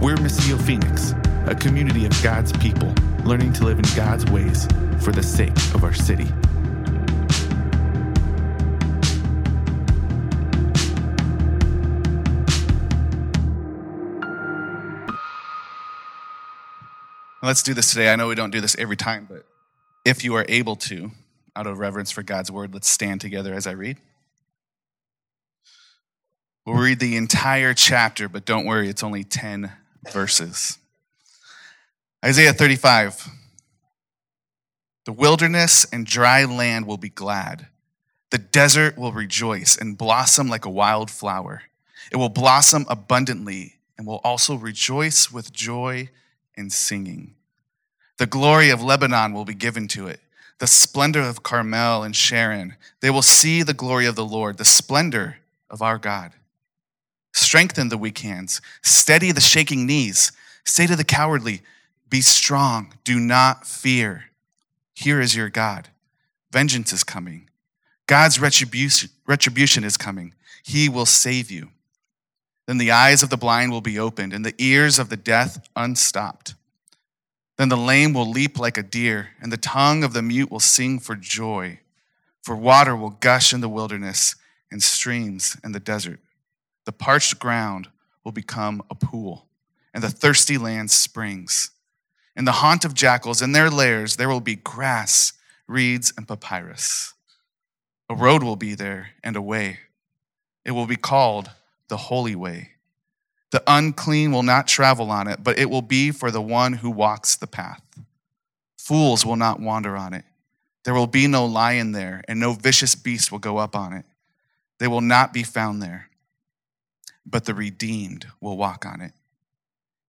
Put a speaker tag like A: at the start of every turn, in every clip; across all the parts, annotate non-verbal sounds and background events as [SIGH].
A: We're Missio Phoenix, a community of God's people learning to live in God's ways for the sake of our city.
B: Let's do this today. I know we don't do this every time, but if you are able to, out of reverence for God's word, let's stand together as I read. We'll read the entire chapter, but don't worry, it's only 10 verses. Isaiah 35. The wilderness and dry land will be glad. The desert will rejoice and blossom like a wild flower. It will blossom abundantly and will also rejoice with joy and singing. The glory of Lebanon will be given to it, the splendor of Carmel and Sharon. They will see the glory of the Lord, the splendor of our God. Strengthen the weak hands, steady the shaking knees. Say to the cowardly, Be strong, do not fear. Here is your God. Vengeance is coming. God's retribution, retribution is coming. He will save you. Then the eyes of the blind will be opened, and the ears of the deaf unstopped. Then the lame will leap like a deer, and the tongue of the mute will sing for joy. For water will gush in the wilderness, and streams in the desert. The parched ground will become a pool, and the thirsty land springs. In the haunt of jackals, in their lairs, there will be grass, reeds, and papyrus. A road will be there and a way. It will be called the Holy Way. The unclean will not travel on it, but it will be for the one who walks the path. Fools will not wander on it. There will be no lion there, and no vicious beast will go up on it. They will not be found there, but the redeemed will walk on it.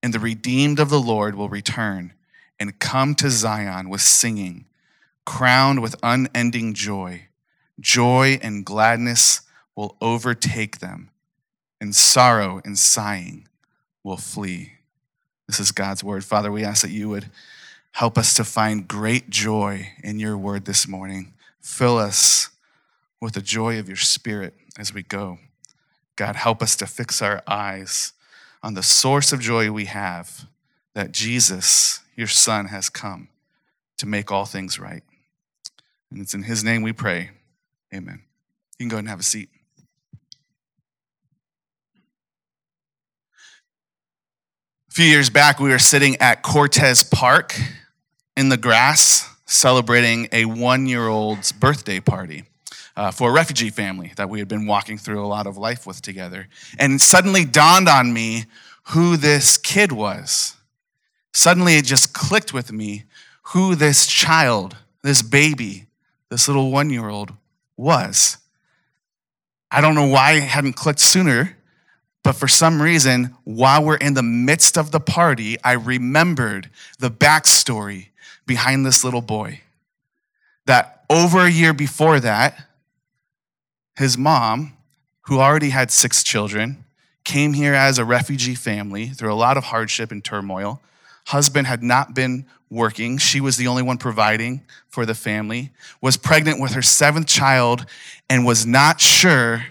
B: And the redeemed of the Lord will return and come to Zion with singing, crowned with unending joy. Joy and gladness will overtake them and sorrow and sighing will flee. This is God's word. Father, we ask that you would help us to find great joy in your word this morning. Fill us with the joy of your spirit as we go. God, help us to fix our eyes on the source of joy we have that Jesus, your Son, has come to make all things right. And it's in his name we pray. Amen. You can go and have a seat. A few years back, we were sitting at Cortez Park in the grass celebrating a one year old's birthday party. Uh, for a refugee family that we had been walking through a lot of life with together. And suddenly dawned on me who this kid was. Suddenly it just clicked with me who this child, this baby, this little one year old was. I don't know why it hadn't clicked sooner, but for some reason, while we're in the midst of the party, I remembered the backstory behind this little boy. That over a year before that, his mom, who already had six children, came here as a refugee family through a lot of hardship and turmoil. Husband had not been working. She was the only one providing for the family, was pregnant with her seventh child, and was not sure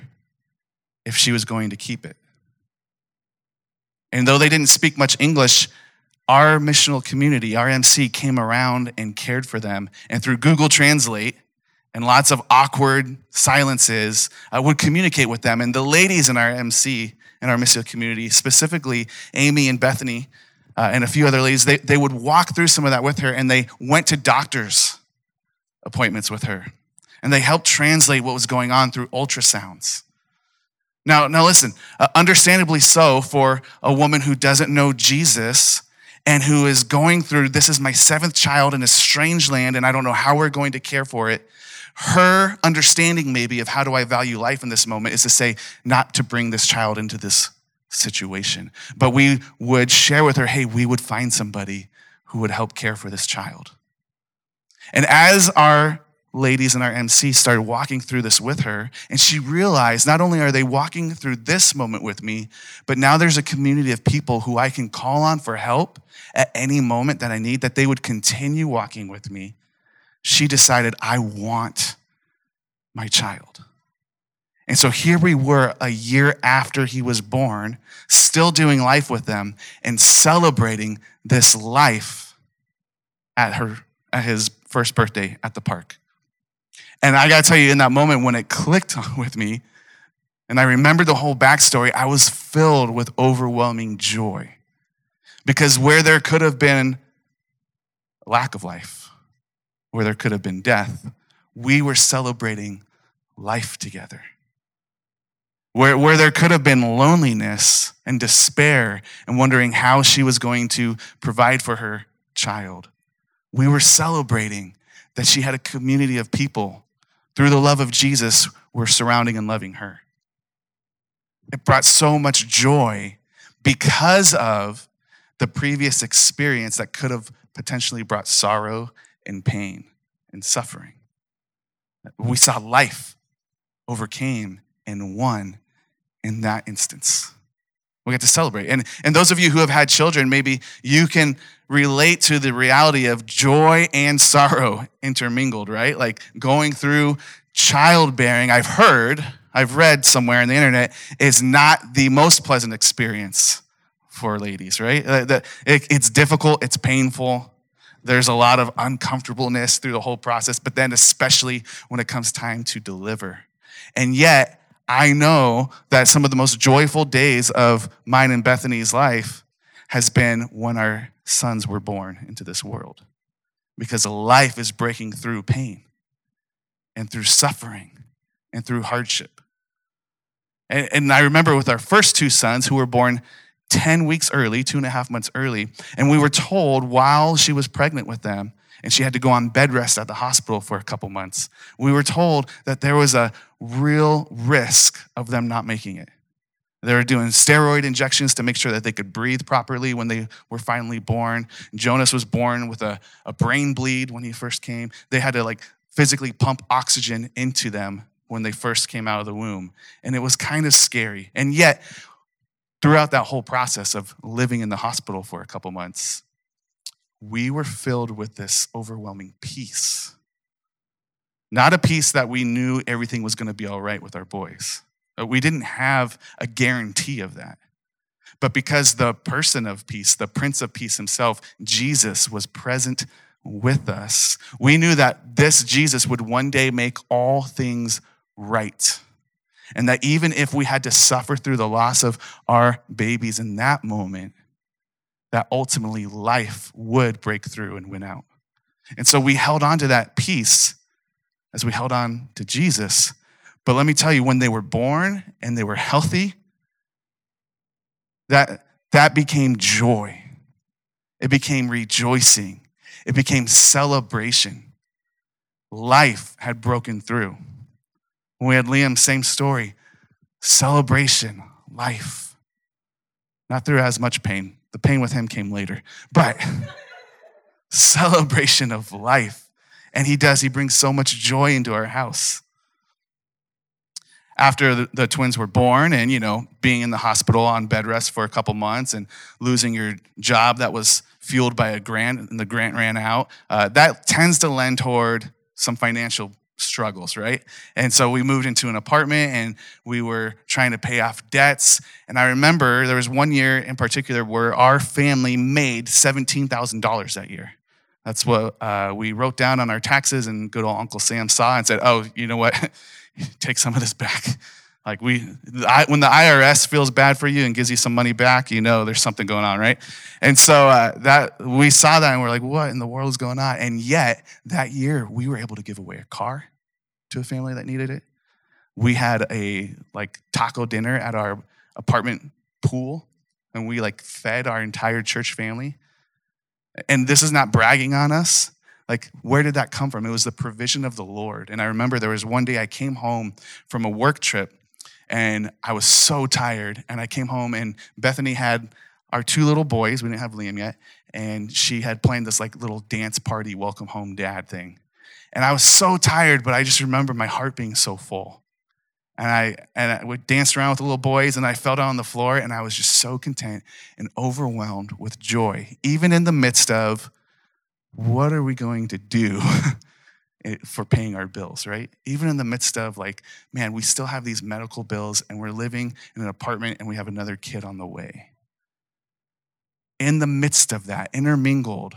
B: if she was going to keep it. And though they didn't speak much English, our missional community, our MC, came around and cared for them. And through Google Translate and lots of awkward silences, I would communicate with them. And the ladies in our MC, in our Missio community, specifically Amy and Bethany, uh, and a few other ladies, they, they would walk through some of that with her and they went to doctor's appointments with her. And they helped translate what was going on through ultrasounds. Now, now listen, uh, understandably so for a woman who doesn't know Jesus and who is going through this is my seventh child in a strange land and I don't know how we're going to care for it. Her understanding, maybe, of how do I value life in this moment is to say, not to bring this child into this situation. But we would share with her, hey, we would find somebody who would help care for this child. And as our ladies and our MC started walking through this with her, and she realized not only are they walking through this moment with me, but now there's a community of people who I can call on for help at any moment that I need, that they would continue walking with me. She decided, I want my child. And so here we were a year after he was born, still doing life with them and celebrating this life at her at his first birthday at the park. And I got to tell you, in that moment when it clicked [LAUGHS] with me, and I remembered the whole backstory, I was filled with overwhelming joy. Because where there could have been lack of life, where there could have been death, we were celebrating life together. Where, where there could have been loneliness and despair and wondering how she was going to provide for her child, we were celebrating that she had a community of people through the love of Jesus were surrounding and loving her. It brought so much joy because of the previous experience that could have potentially brought sorrow and pain and suffering. We saw life overcame and won in that instance. We get to celebrate. And, and those of you who have had children, maybe you can relate to the reality of joy and sorrow intermingled, right? Like going through childbearing, I've heard, I've read somewhere on the internet, is not the most pleasant experience for ladies, right? Uh, it's difficult, it's painful. There's a lot of uncomfortableness through the whole process, but then especially when it comes time to deliver. And yet, I know that some of the most joyful days of mine and Bethany's life has been when our sons were born into this world. Because life is breaking through pain and through suffering and through hardship. And, and, I remember with our first two sons who were born 10 weeks early, two and a half months early, and we were told while she was pregnant with them and she had to go on bed rest at the hospital for a couple months, we were told that there was a real risk of them not making it. They were doing steroid injections to make sure that they could breathe properly when they were finally born. Jonas was born with a, a brain bleed when he first came. They had to like physically pump oxygen into them when they first came out of the womb. And it was kind of scary. And yet, throughout that whole process of living in the hospital for a couple months, we were filled with this overwhelming peace. Not a peace that we knew everything was going to be all right with our boys. We didn't have a guarantee of that. But because the person of peace, the Prince of Peace himself, Jesus, was present with us, we knew that this Jesus would one day make all things right. And that even if we had to suffer through the loss of our babies in that moment, that ultimately life would break through and win out. And so we held on to that peace as we held on to Jesus. But let me tell you, when they were born and they were healthy, that, that became joy. It became rejoicing. It became celebration. Life had broken through. When we had Liam, same story celebration, life. Not through as much pain. The pain with him came later, but [LAUGHS] celebration of life. And he does, he brings so much joy into our house. After the, the, twins were born and, you know, being in the hospital on bed rest for a couple months and losing your job that was fueled by a grant and the grant ran out, uh, that tends to lend toward some financial struggles, right? And so we moved into an apartment and we were trying to pay off debts. And I remember there was one year in particular where our family made $17,000 that year. That's what uh, we wrote down on our taxes, and good old Uncle Sam saw and said, Oh, you know what? [LAUGHS] Take some of this back. Like we, when the IRS feels bad for you and gives you some money back, you know there's something going on, right? And so uh, that we saw that and we're like, what in the world is going on? And yet that year we were able to give away a car to a family that needed it. We had a like taco dinner at our apartment pool, and we like fed our entire church family. And this is not bragging on us. Like, where did that come from? It was the provision of the Lord. And I remember there was one day I came home from a work trip and I was so tired. And I came home, and Bethany had our two little boys. We didn't have Liam yet. And she had planned this like little dance party, welcome home dad thing. And I was so tired, but I just remember my heart being so full. And I, and I would dance around with the little boys, and I fell down on the floor, and I was just so content and overwhelmed with joy, even in the midst of what are we going to do [LAUGHS] for paying our bills, right? Even in the midst of like, man, we still have these medical bills and we're living in an apartment and we have another kid on the way. In the midst of that, intermingled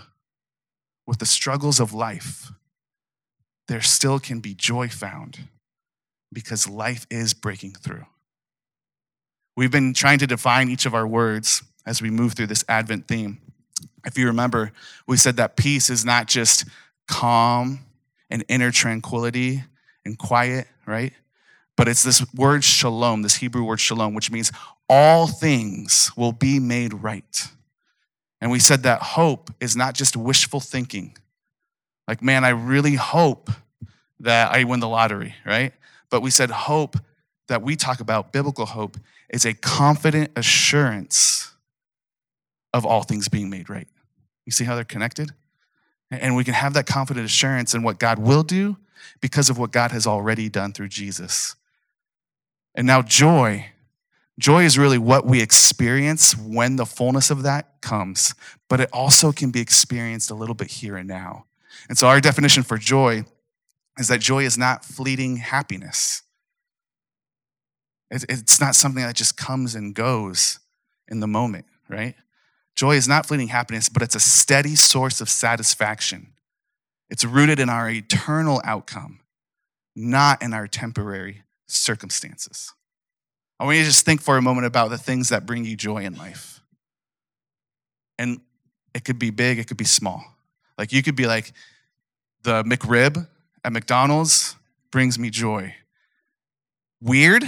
B: with the struggles of life, there still can be joy found because life is breaking through. We've been trying to define each of our words as we move through this Advent theme. If you remember, we said that peace is not just calm and inner tranquility and quiet, right? But it's this word shalom, this Hebrew word shalom, which means all things will be made right. And we said that hope is not just wishful thinking. Like, man, I really hope that I win the lottery, right? But we said hope that we talk about, biblical hope, is a confident assurance of all things being made right. You see how they're connected? And we can have that confident assurance in what God will do because of what God has already done through Jesus. And now, joy. Joy is really what we experience when the fullness of that comes, but it also can be experienced a little bit here and now. And so, our definition for joy is that joy is not fleeting happiness. It's not something that just comes and goes in the moment, right? Joy is not fleeting happiness, but it's a steady source of satisfaction. It's rooted in our eternal outcome, not in our temporary circumstances. I want you to just think for a moment about the things that bring you joy in life. And it could be big, it could be small. Like you could be like, the McRib at McDonald's brings me joy. Weird,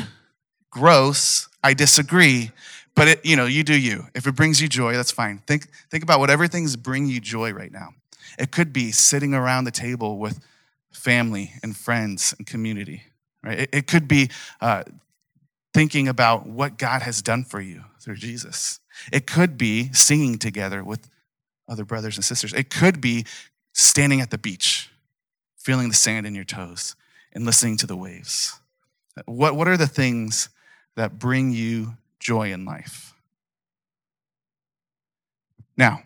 B: gross, I disagree, but it, you know, you do you. If it brings you joy, that's fine. Think, think about whatever things bring you joy right now. It could be sitting around the table with family and friends and community, right? It, it could be uh, thinking about what God has done for you through Jesus. It could be singing together with other brothers and sisters. It could be standing at the beach, feeling the sand in your toes, and listening to the waves. What, what are the things that bring you joy in life. Now,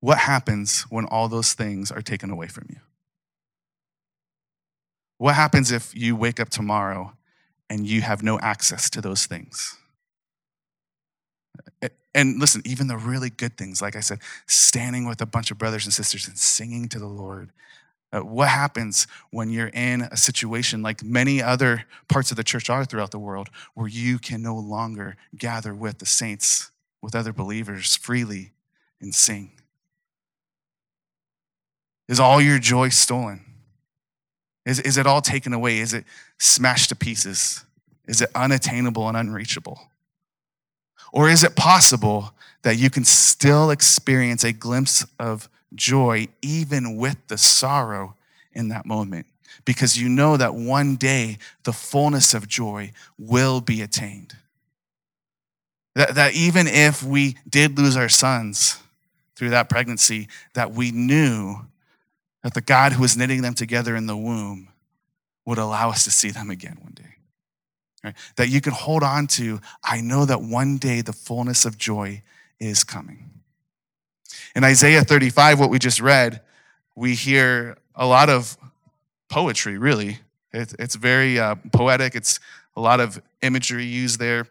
B: what happens when all those things are taken away from you? What happens if you wake up tomorrow and you have no access to those things? And listen, even the really good things, like I said, standing with a bunch of brothers and sisters and singing to the Lord uh, what happens when you're in a situation like many other parts of the church are throughout the world where you can no longer gather with the saints, with other believers freely and sing? Is all your joy stolen? Is, is it all taken away? Is it smashed to pieces? Is it unattainable and unreachable? Or is it possible that you can still experience a glimpse of joy even with the sorrow in that moment because you know that one day the fullness of joy will be attained. That, that even if we did lose our sons through that pregnancy, that we knew that the God who was knitting them together in the womb would allow us to see them again one day. Right? That you can hold on to, I know that one day the fullness of joy is coming. In Isaiah 35, what we just read, we hear a lot of poetry, really. it's very uh, poetic, it's a lot of imagery used there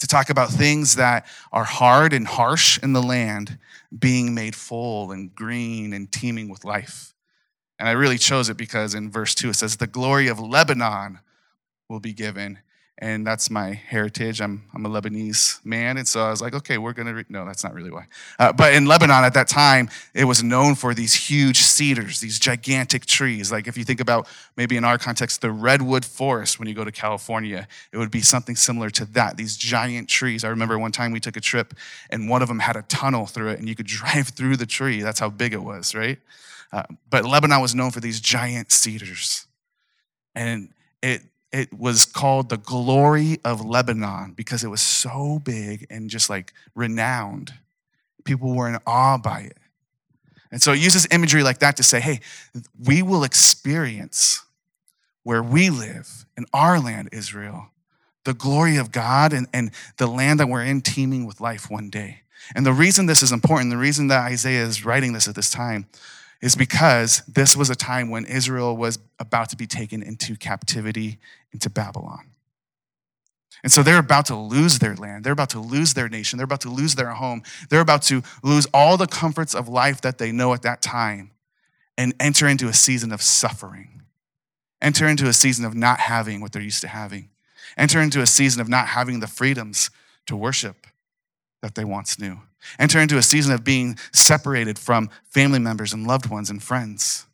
B: to talk about things that are hard and harsh in the land being made full and green and teeming with life. And I really chose it because in verse 2 it says, The glory of Lebanon will be given, and that's my heritage. I'm, I'm a Lebanese man, and so I was like, okay, we're gonna. Re-. No, that's not really why. Uh, but in Lebanon at that time, it was known for these huge cedars, these gigantic trees. Like if you think about maybe in our context, the redwood forest when you go to California, it would be something similar to that. These giant trees. I remember one time we took a trip, and one of them had a tunnel through it, and you could [LAUGHS] drive through the tree. That's how big it was, right? Uh, but Lebanon was known for these giant cedars, and it it was called the glory of Lebanon because it was so big and just like renowned. People were in awe by it. And so it uses imagery like that to say, hey, we will experience where we live in our land, Israel, the glory of God and, and the land that we're in teeming with life one day. And the reason this is important, the reason that Isaiah is writing this at this time, is because this was a time when Israel was about to be taken into captivity into Babylon. And so they're about to lose their land. They're about to lose their nation. They're about to lose their home. They're about to lose all the comforts of life that they know at that time and enter into a season of suffering. Enter into a season of not having what they're used to having. Enter into a season of not having the freedoms to worship that they once knew. Enter into a season of being separated from family members and loved ones and friends.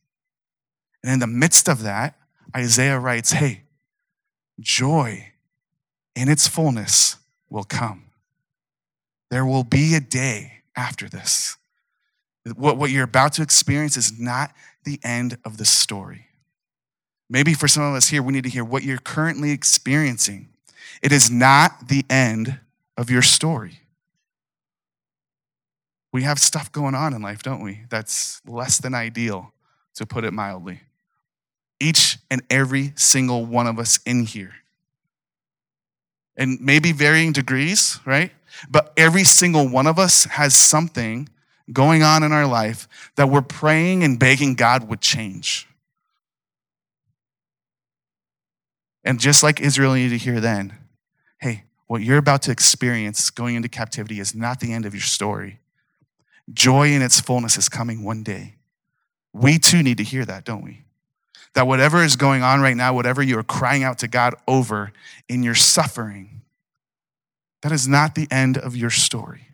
B: And in the midst of that, Isaiah writes, Hey, joy in its fullness will come. There will be a day after this. What, what you're about to experience is not the end of the story. Maybe for some of us here, we need to hear what you're currently experiencing. It is not the end of your story. We have stuff going on in life, don't we? That's less than ideal, to put it mildly. Each and every single one of us in here and maybe varying degrees, right? But every single one of us has something going on in our life that we're praying and begging God would change. And just like Israel needed to hear then, hey, what you're about to experience going into captivity is not the end of your story. Joy in its fullness is coming one day. We too need to hear that, don't we? that whatever is going on right now, whatever you are crying out to God over in your suffering, that is not the end of your story.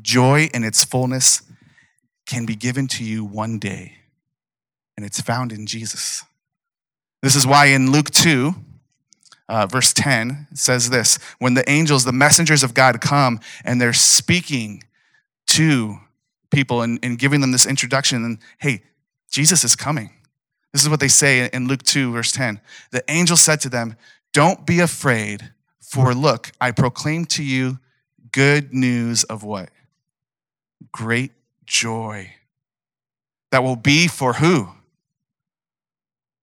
B: Joy in its fullness can be given to you one day, and it's found in Jesus. This is why in Luke 2, uh, verse 10, says this When the angels, the messengers of God, come and they're speaking to people and, and giving them this introduction, and hey, Jesus is coming. This is what they say in Luke 2, verse 10. The angel said to them, Don't be afraid, for look, I proclaim to you good news of what? Great joy. That will be for who?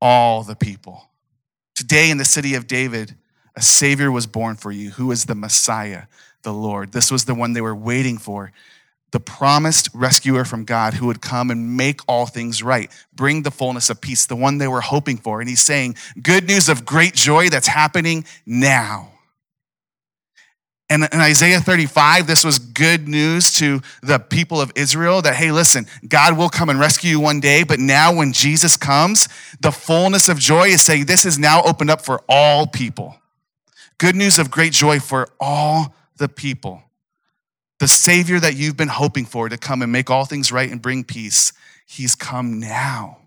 B: All the people. Today in the city of David, a Savior was born for you, who is the Messiah, the Lord. This was the one they were waiting for the promised rescuer from God who would come and make all things right, bring the fullness of peace, the one they were hoping for. And he's saying, Good news of great joy that's happening now. And in Isaiah 35, this was good news to the people of Israel that, hey, listen, God will come and rescue you one day, but now when Jesus comes, the fullness of joy is saying this is now opened up for all people. Good news of great joy for all the people the Savior that you've been hoping for to come and make all things right and bring peace, he's come now.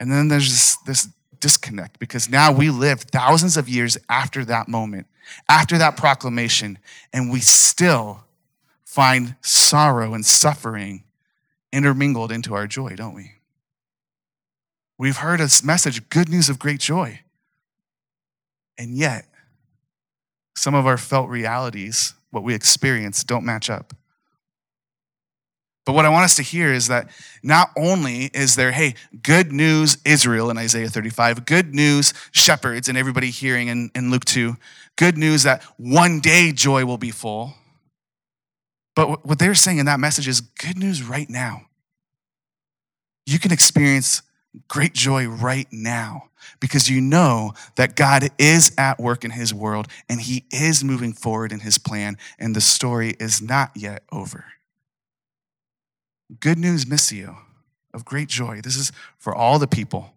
B: And then there's this, this disconnect because now we live thousands of years after that moment, after that proclamation, and we still find sorrow and suffering intermingled into our joy, don't we? We've heard a message, good news of great joy. And yet, some of our felt realities, what we experience, don't match up. But what I want us to hear is that not only is there, hey, good news, Israel in Isaiah 35, good news, shepherds, and everybody hearing in, in Luke 2, good news that one day joy will be full. But what they're saying in that message is good news right now. You can experience great joy right now because you know that God is at work in his world and he is moving forward in his plan, and the story is not yet over. Good news, Missio, of great joy. This is for all the people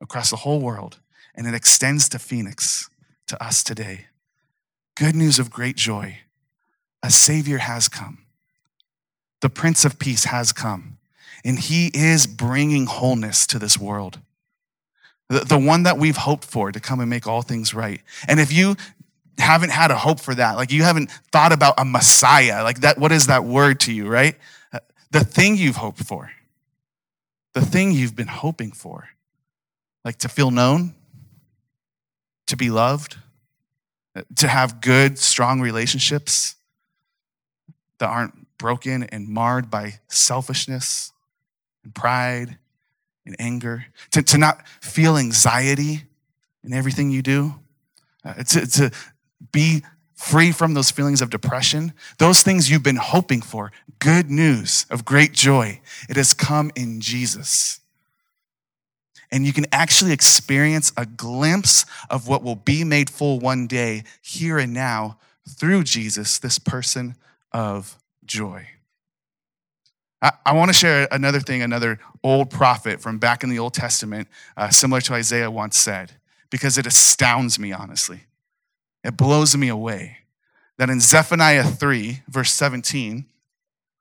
B: across the whole world, and it extends to Phoenix, to us today. Good news of great joy. A Savior has come. The Prince of Peace has come, and He is bringing wholeness to this world the, the one that we've hoped for to come and make all things right. And if you haven't had a hope for that, like you haven't thought about a Messiah, like that, what is that word to you, right? Uh, the thing you've hoped for, the thing you've been hoping for, like to feel known, to be loved, to have good, strong relationships that aren't broken and marred by selfishness and pride and anger, to, to not feel anxiety in everything you do, uh, to, to be free from those feelings of depression, those things you've been hoping for, good news of great joy, it has come in Jesus. And you can actually experience a glimpse of what will be made full one day, here and now, through Jesus, this person of joy. I, I want to share another thing, another old prophet from back in the Old Testament, uh, similar to Isaiah once said, because it astounds me, honestly. It blows me away that in Zephaniah 3, verse 17,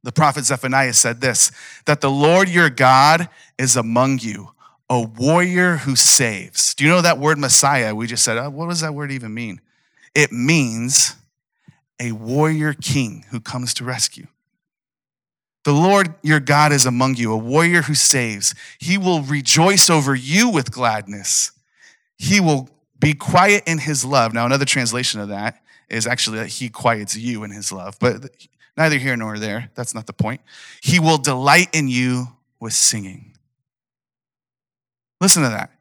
B: the prophet Zephaniah said this that the Lord your God is among you, a warrior who saves. Do you know that word Messiah? We just said, oh, what does that word even mean? It means a warrior king who comes to rescue. The Lord your God is among you, a warrior who saves. He will rejoice over you with gladness. He will be quiet in his love. Now, another translation of that is actually that he quiets you in his love, but neither here nor there. That's not the point. He will delight in you with singing. Listen to that.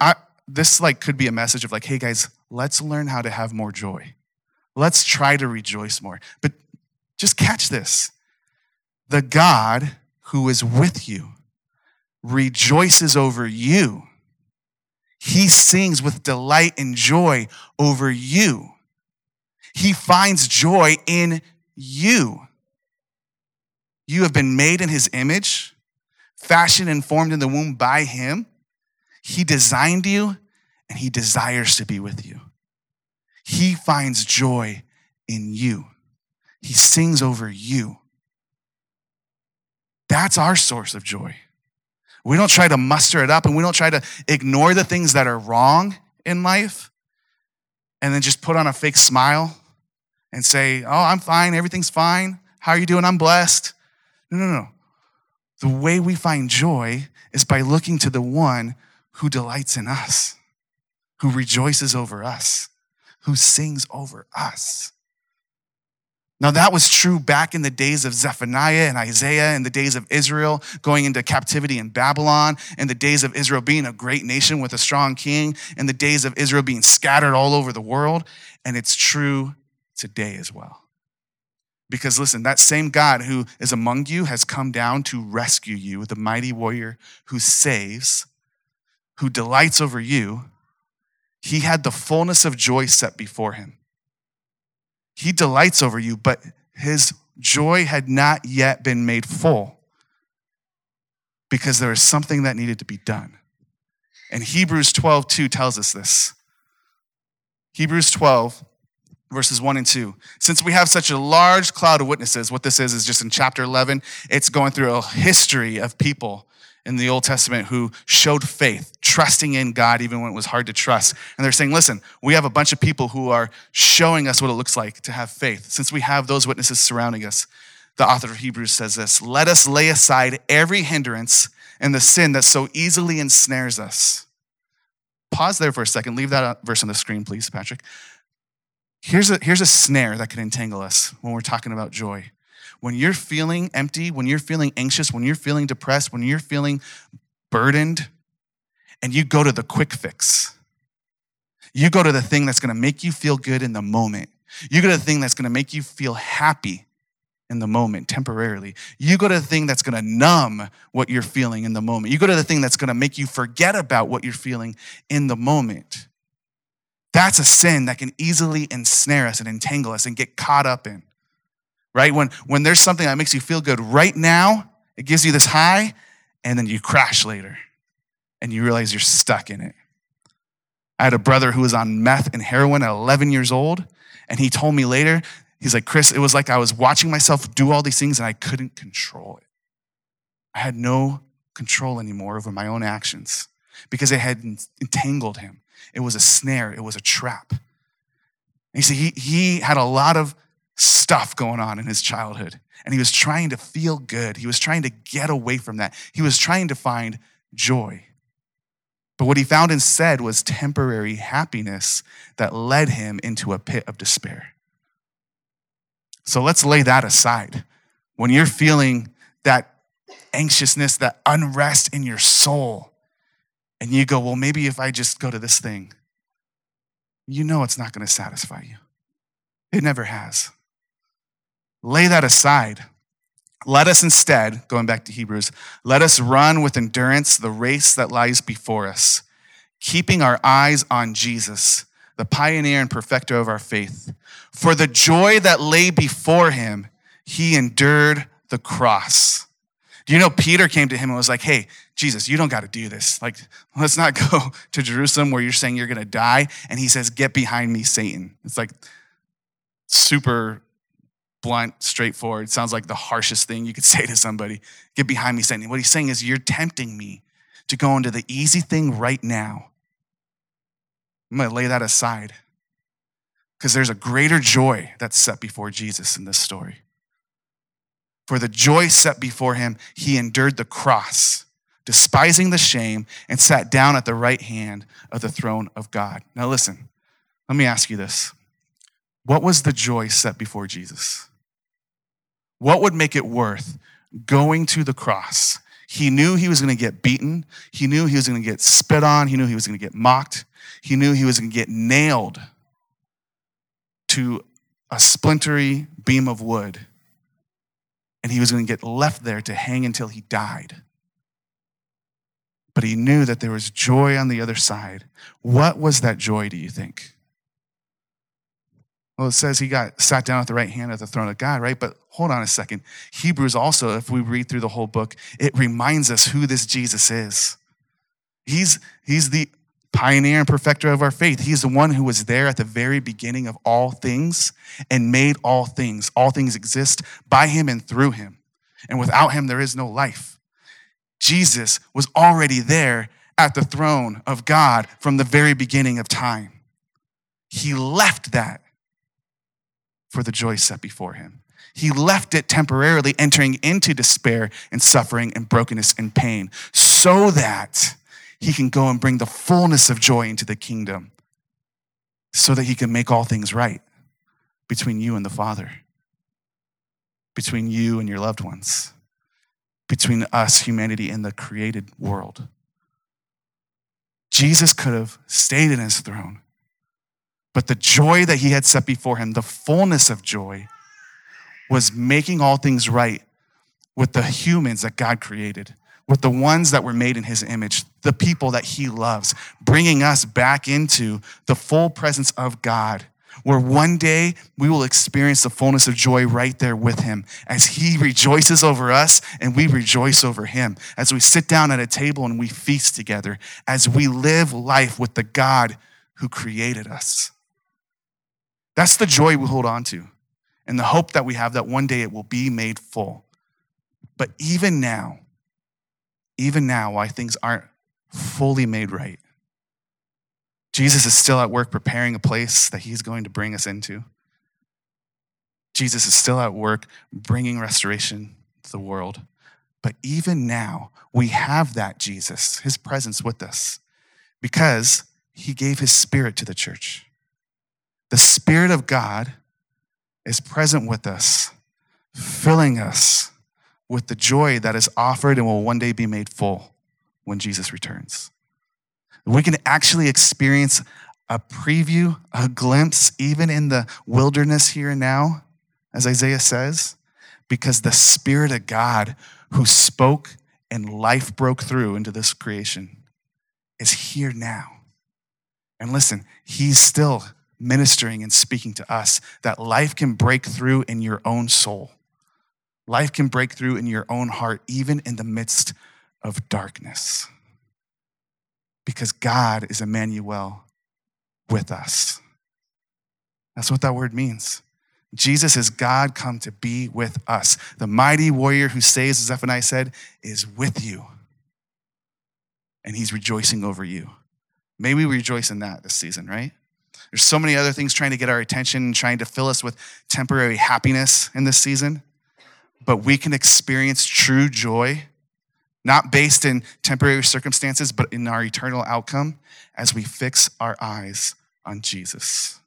B: I, this like could be a message of like, hey guys, let's learn how to have more joy. Let's try to rejoice more. But just catch this. The God who is with you rejoices over you he sings with delight and joy over you. He finds joy in you. You have been made in his image, fashioned and formed in the womb by him. He designed you and he desires to be with you. He finds joy in you. He sings over you. That's our source of joy. We don't try to muster it up and we don't try to ignore the things that are wrong in life and then just put on a fake smile and say, Oh, I'm fine. Everything's fine. How are you doing? I'm blessed. No, no, no. The way we find joy is by looking to the one who delights in us, who rejoices over us, who sings over us. Now, that was true back in the days of Zephaniah and Isaiah, in the days of Israel going into captivity in Babylon, in the days of Israel being a great nation with a strong king, in the days of Israel being scattered all over the world. And it's true today as well. Because listen, that same God who is among you has come down to rescue you, the mighty warrior who saves, who delights over you. He had the fullness of joy set before him. He delights over you, but his joy had not yet been made full because there was something that needed to be done. And Hebrews 12, 2 tells us this. Hebrews 12, verses 1 and 2. Since we have such a large cloud of witnesses, what this is is just in chapter 11, it's going through a history of people in the Old Testament who showed faith, trusting in God even when it was hard to trust. And they're saying, listen, we have a bunch of people who are showing us what it looks like to have faith. Since we have those witnesses surrounding us, the author of Hebrews says this Let us lay aside every hindrance and the sin that so easily ensnares us. Pause there for a second. Leave that uh, verse on the screen, please, Patrick. Here's a, here's a snare that can entangle us when we're talking about joy when you're feeling empty, when you're feeling anxious, when you're feeling depressed, when you're feeling burdened, and you go to the quick fix, you go to the thing that's gonna make you feel good in the moment. You go to the thing that's gonna make you feel happy in the moment temporarily. You go to the thing that's gonna numb what you're feeling in the moment. You go to the thing that's gonna make you forget about what you're feeling in the moment. That's a sin that can easily ensnare us and entangle us and get caught up in right? When, when there's something that makes you feel good right now, it gives you this high, and then you crash later and you realize you're stuck in it. I had a brother who was on meth and heroin at 11 years old, and he told me later, he's like, Chris, it was like I was watching myself do all these things and I couldn't control it. I had no control anymore over my own actions because it had entangled him. It was a snare, it was a trap. You see, he, he had a lot of stuff going on in his childhood. And he was trying to feel good. He was trying to get away from that. He was trying to find joy. But what he found instead was temporary happiness that led him into a pit of despair. So let's lay that aside. When you're feeling that anxiousness, that unrest in your soul, and you go, well, maybe if I just go to this thing, you know it's not going to satisfy you. It never has. Lay that aside. Let us instead, going back to Hebrews, let us run with endurance the race that lies before us, keeping our eyes on Jesus, the pioneer and perfecter of our faith. For the joy that lay before him, he endured the cross. Do you know Peter came to him and was like, Hey, Jesus, you don't got to do this. Like, let's not [LAUGHS] go to Jerusalem where you're saying you're going to die. And he says, Get behind me, Satan. It's like super blunt, straightforward. Sounds like the harshest thing you could [LAUGHS] say to somebody. Get behind me, Satan. What he's saying is, You're tempting me to go into the easy thing right now. I'm going to lay that aside because there's a greater joy that's set before Jesus in this story. For the joy set before him, he endured the cross, despising the shame, and sat down at the right hand of the throne of God. Now, listen, let me ask you this. What was the joy set before Jesus? What would make it worth going to the cross? He knew he was going to get beaten. He knew he was going to get spit on. He knew he was going to get mocked. He knew he was going to get nailed to a splintery beam of wood and he was going to get left there to hang until he died. But he knew that there was joy on the other side. What was that joy, do you think? Well, it says he got sat down at the right hand of the throne of God, right? But hold on a second. Hebrews also, if we read through the whole book, it reminds us who this Jesus is. He's, he's the pioneer and perfecter of our faith. He's the one who was there at the very beginning of all things and made all things. All things exist by him and through him. And without him, there is no life. Jesus was already there at the throne of God from the very beginning of time. He left that for the joy set before him. He left it temporarily, entering into despair and suffering and brokenness and pain, so that he can go and bring the fullness of joy into the kingdom so that he can make all things right between you and the Father, between you and your loved ones, between us, humanity, and the created world. Jesus could have stayed in his throne, but the joy that he had set before him, the fullness of joy, was making all things right with the humans that God created with the ones that were made in his image, the people that he loves, bringing us back into the full presence of God, where one day we will experience the fullness of joy right there with him as he [LAUGHS] rejoices over us and we rejoice over him, as we sit down at a table and we feast together, as we live life with the God who created us. That's the joy we hold on to and the hope that we have that one day it will be made full. But even now, even now, why things aren't fully made right. Jesus is still at work preparing a place that he's going to bring us into. Jesus is still at work bringing restoration to the world. But even now, we have that Jesus, his presence with us, because he gave his spirit to the church. The Spirit of God is present with us, filling us with the joy that is offered and will one day be made full when Jesus returns. We can actually experience a preview, a glimpse, even in the wilderness here and now, as Isaiah says, because the Spirit of God who spoke and life broke through into this creation is here now. And listen, He's still ministering and speaking to us that life can break through in your own soul. Life can break through in your own heart, even in the midst of darkness. Because God is Emmanuel with us. That's what that word means. Jesus is God come to be with us. The mighty warrior who saves, as Zephaniah said, is with you. And he's rejoicing over you. May we rejoice in that this season, right? There's so many other things trying to get our attention, and trying to fill us with temporary happiness in this season but we can experience true joy, not based in temporary circumstances, but in our eternal outcome as we fix our eyes on Jesus.